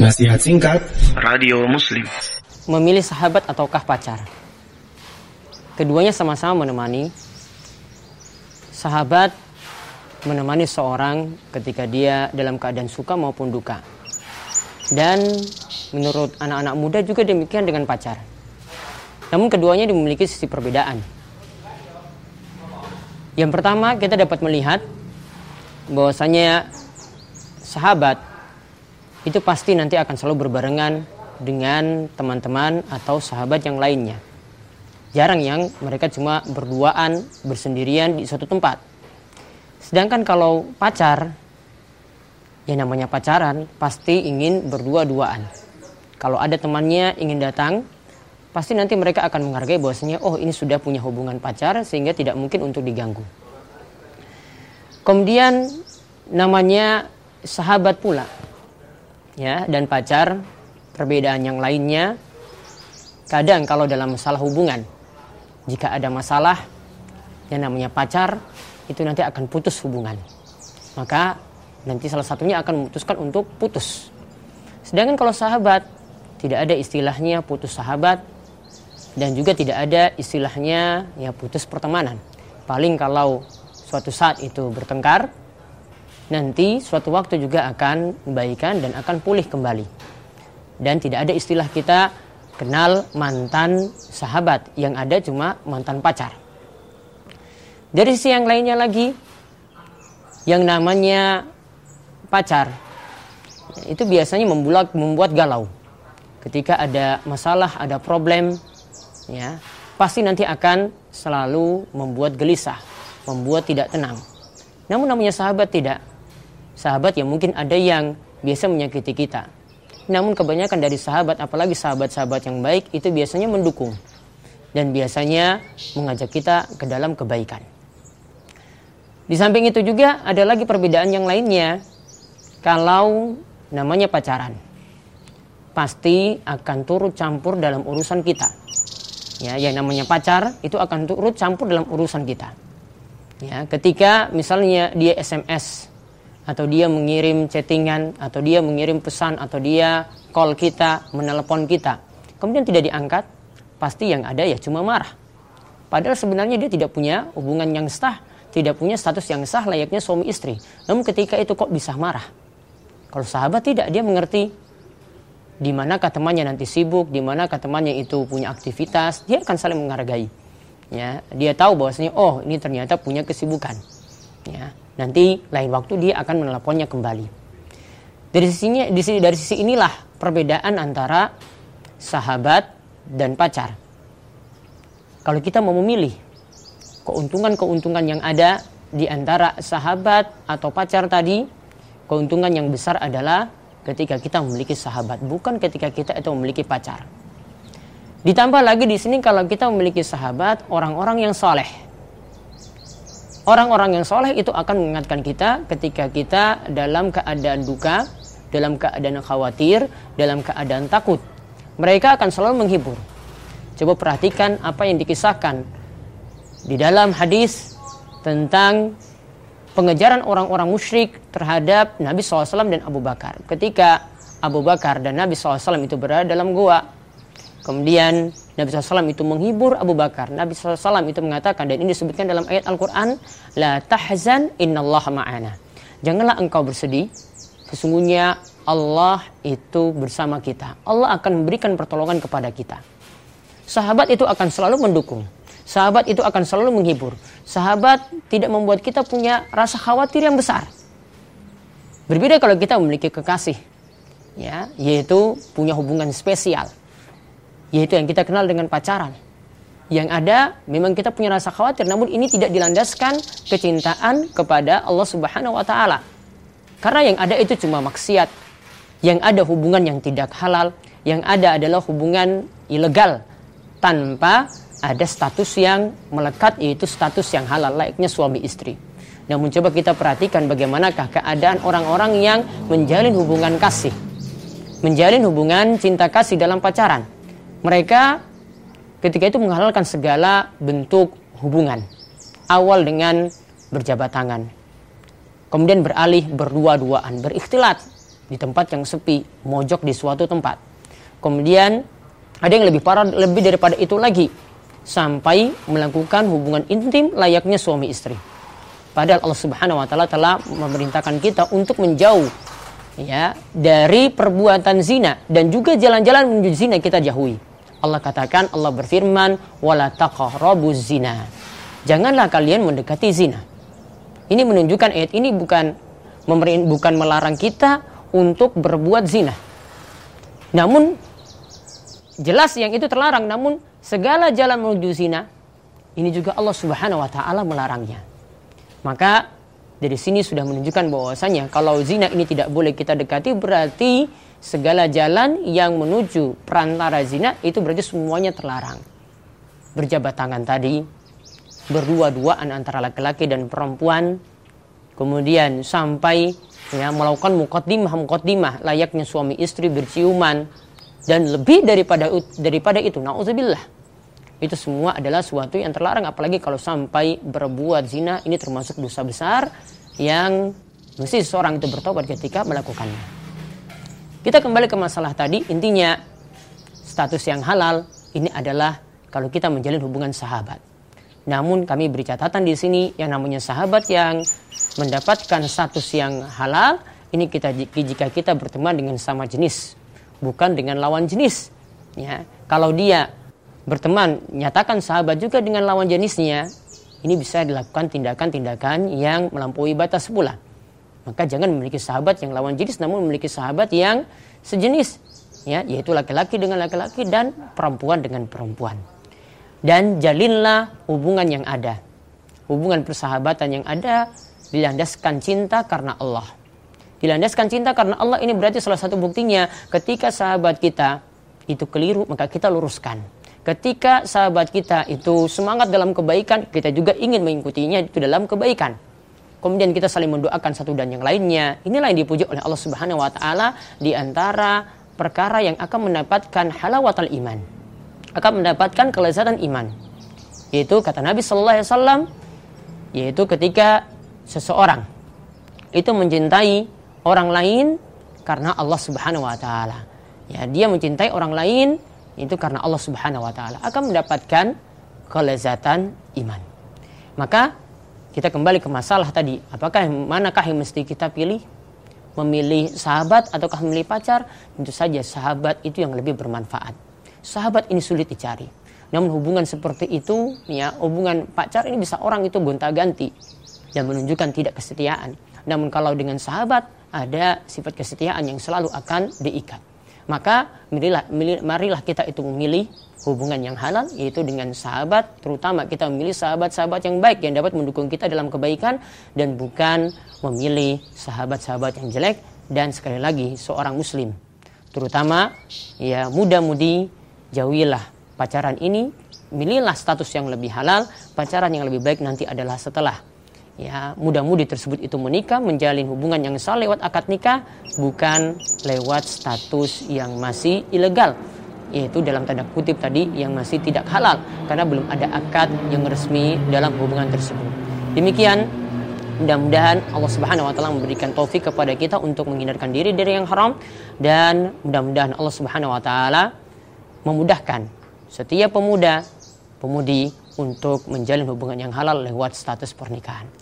Nasihat singkat. Radio Muslim. Memilih sahabat ataukah pacar? Keduanya sama-sama menemani. Sahabat menemani seorang ketika dia dalam keadaan suka maupun duka. Dan menurut anak-anak muda juga demikian dengan pacar. Namun keduanya memiliki sisi perbedaan. Yang pertama kita dapat melihat bahwasanya sahabat itu pasti nanti akan selalu berbarengan dengan teman-teman atau sahabat yang lainnya. Jarang yang mereka cuma berduaan, bersendirian di suatu tempat. Sedangkan kalau pacar, ya namanya pacaran, pasti ingin berdua-duaan. Kalau ada temannya ingin datang, pasti nanti mereka akan menghargai bahwasanya oh ini sudah punya hubungan pacar sehingga tidak mungkin untuk diganggu. Kemudian namanya sahabat pula ya dan pacar perbedaan yang lainnya kadang kalau dalam masalah hubungan jika ada masalah yang namanya pacar itu nanti akan putus hubungan. Maka nanti salah satunya akan memutuskan untuk putus. Sedangkan kalau sahabat tidak ada istilahnya putus sahabat dan juga tidak ada istilahnya ya putus pertemanan. Paling kalau suatu saat itu bertengkar nanti suatu waktu juga akan kebaikan dan akan pulih kembali. Dan tidak ada istilah kita kenal mantan sahabat yang ada cuma mantan pacar. Dari sisi yang lainnya lagi yang namanya pacar itu biasanya membuat membuat galau. Ketika ada masalah, ada problem ya, pasti nanti akan selalu membuat gelisah, membuat tidak tenang. Namun namanya sahabat tidak sahabat yang mungkin ada yang biasa menyakiti kita. Namun kebanyakan dari sahabat, apalagi sahabat-sahabat yang baik, itu biasanya mendukung. Dan biasanya mengajak kita ke dalam kebaikan. Di samping itu juga ada lagi perbedaan yang lainnya. Kalau namanya pacaran, pasti akan turut campur dalam urusan kita. Ya, yang namanya pacar itu akan turut campur dalam urusan kita. Ya, ketika misalnya dia SMS atau dia mengirim chattingan atau dia mengirim pesan atau dia call kita, menelepon kita. Kemudian tidak diangkat, pasti yang ada ya cuma marah. Padahal sebenarnya dia tidak punya hubungan yang sah, tidak punya status yang sah layaknya suami istri. Namun ketika itu kok bisa marah? Kalau sahabat tidak, dia mengerti di manakah temannya nanti sibuk, di manakah temannya itu punya aktivitas, dia akan saling menghargai. Ya, dia tahu bahwasanya oh ini ternyata punya kesibukan. Ya, nanti lain waktu dia akan meneleponnya kembali. Dari sisinya, dari sisi inilah perbedaan antara sahabat dan pacar. Kalau kita mau memilih keuntungan-keuntungan yang ada di antara sahabat atau pacar tadi, keuntungan yang besar adalah ketika kita memiliki sahabat, bukan ketika kita itu memiliki pacar. Ditambah lagi di sini kalau kita memiliki sahabat, orang-orang yang soleh, Orang-orang yang soleh itu akan mengingatkan kita ketika kita dalam keadaan duka, dalam keadaan khawatir, dalam keadaan takut. Mereka akan selalu menghibur. Coba perhatikan apa yang dikisahkan di dalam hadis tentang pengejaran orang-orang musyrik terhadap Nabi SAW dan Abu Bakar. Ketika Abu Bakar dan Nabi SAW itu berada dalam gua, kemudian Nabi SAW itu menghibur Abu Bakar. Nabi SAW itu mengatakan dan ini disebutkan dalam ayat Al-Quran, La tahzan innallaha ma'ana. Janganlah engkau bersedih, sesungguhnya Allah itu bersama kita. Allah akan memberikan pertolongan kepada kita. Sahabat itu akan selalu mendukung. Sahabat itu akan selalu menghibur. Sahabat tidak membuat kita punya rasa khawatir yang besar. Berbeda kalau kita memiliki kekasih, ya, yaitu punya hubungan spesial yaitu yang kita kenal dengan pacaran. Yang ada memang kita punya rasa khawatir namun ini tidak dilandaskan kecintaan kepada Allah Subhanahu wa taala. Karena yang ada itu cuma maksiat. Yang ada hubungan yang tidak halal, yang ada adalah hubungan ilegal tanpa ada status yang melekat yaitu status yang halal layaknya suami istri. Namun coba kita perhatikan bagaimanakah keadaan orang-orang yang menjalin hubungan kasih. Menjalin hubungan cinta kasih dalam pacaran mereka ketika itu menghalalkan segala bentuk hubungan. Awal dengan berjabat tangan. Kemudian beralih berdua-duaan, berikhtilat di tempat yang sepi, mojok di suatu tempat. Kemudian ada yang lebih parah lebih daripada itu lagi sampai melakukan hubungan intim layaknya suami istri. Padahal Allah Subhanahu wa taala telah memerintahkan kita untuk menjauh ya dari perbuatan zina dan juga jalan-jalan menuju zina kita jauhi. Allah katakan Allah berfirman wala taqrabuz zina. Janganlah kalian mendekati zina. Ini menunjukkan ayat ini bukan bukan melarang kita untuk berbuat zina. Namun jelas yang itu terlarang namun segala jalan menuju zina ini juga Allah Subhanahu wa taala melarangnya. Maka dari sini sudah menunjukkan bahwasanya kalau zina ini tidak boleh kita dekati berarti segala jalan yang menuju perantara zina itu berarti semuanya terlarang. Berjabat tangan tadi, berdua-duaan antara laki-laki dan perempuan, kemudian sampai ya melakukan mukaddimah mukaddimah layaknya suami istri berciuman dan lebih daripada daripada itu nauzubillah itu semua adalah suatu yang terlarang apalagi kalau sampai berbuat zina ini termasuk dosa besar yang mesti seseorang itu bertobat ketika melakukannya. Kita kembali ke masalah tadi intinya status yang halal ini adalah kalau kita menjalin hubungan sahabat. Namun kami beri catatan di sini yang namanya sahabat yang mendapatkan status yang halal ini kita jika kita berteman dengan sama jenis bukan dengan lawan jenis ya kalau dia berteman, nyatakan sahabat juga dengan lawan jenisnya, ini bisa dilakukan tindakan-tindakan yang melampaui batas pula. Maka jangan memiliki sahabat yang lawan jenis namun memiliki sahabat yang sejenis, ya, yaitu laki-laki dengan laki-laki dan perempuan dengan perempuan. Dan jalinlah hubungan yang ada. Hubungan persahabatan yang ada dilandaskan cinta karena Allah. Dilandaskan cinta karena Allah ini berarti salah satu buktinya ketika sahabat kita itu keliru maka kita luruskan Ketika sahabat kita itu semangat dalam kebaikan, kita juga ingin mengikutinya itu dalam kebaikan. Kemudian kita saling mendoakan satu dan yang lainnya. Inilah yang dipuji oleh Allah Subhanahu wa taala di antara perkara yang akan mendapatkan halawatul iman. Akan mendapatkan kelezatan iman. Yaitu kata Nabi sallallahu alaihi wasallam yaitu ketika seseorang itu mencintai orang lain karena Allah Subhanahu wa taala. Ya, dia mencintai orang lain itu karena Allah Subhanahu wa taala akan mendapatkan kelezatan iman. Maka kita kembali ke masalah tadi, apakah manakah yang mesti kita pilih? Memilih sahabat ataukah memilih pacar? Tentu saja sahabat itu yang lebih bermanfaat. Sahabat ini sulit dicari. Namun hubungan seperti itu, ya hubungan pacar ini bisa orang itu gonta-ganti dan menunjukkan tidak kesetiaan. Namun kalau dengan sahabat ada sifat kesetiaan yang selalu akan diikat maka marilah, marilah kita itu memilih hubungan yang halal yaitu dengan sahabat. Terutama kita memilih sahabat-sahabat yang baik yang dapat mendukung kita dalam kebaikan dan bukan memilih sahabat-sahabat yang jelek. Dan sekali lagi seorang muslim. Terutama ya muda-mudi jauhilah pacaran ini. Milihlah status yang lebih halal. Pacaran yang lebih baik nanti adalah setelah ya muda-mudi tersebut itu menikah menjalin hubungan yang sah lewat akad nikah bukan lewat status yang masih ilegal yaitu dalam tanda kutip tadi yang masih tidak halal karena belum ada akad yang resmi dalam hubungan tersebut. Demikian mudah-mudahan Allah Subhanahu wa taala memberikan taufik kepada kita untuk menghindarkan diri dari yang haram dan mudah-mudahan Allah Subhanahu wa taala memudahkan setiap pemuda pemudi untuk menjalin hubungan yang halal lewat status pernikahan.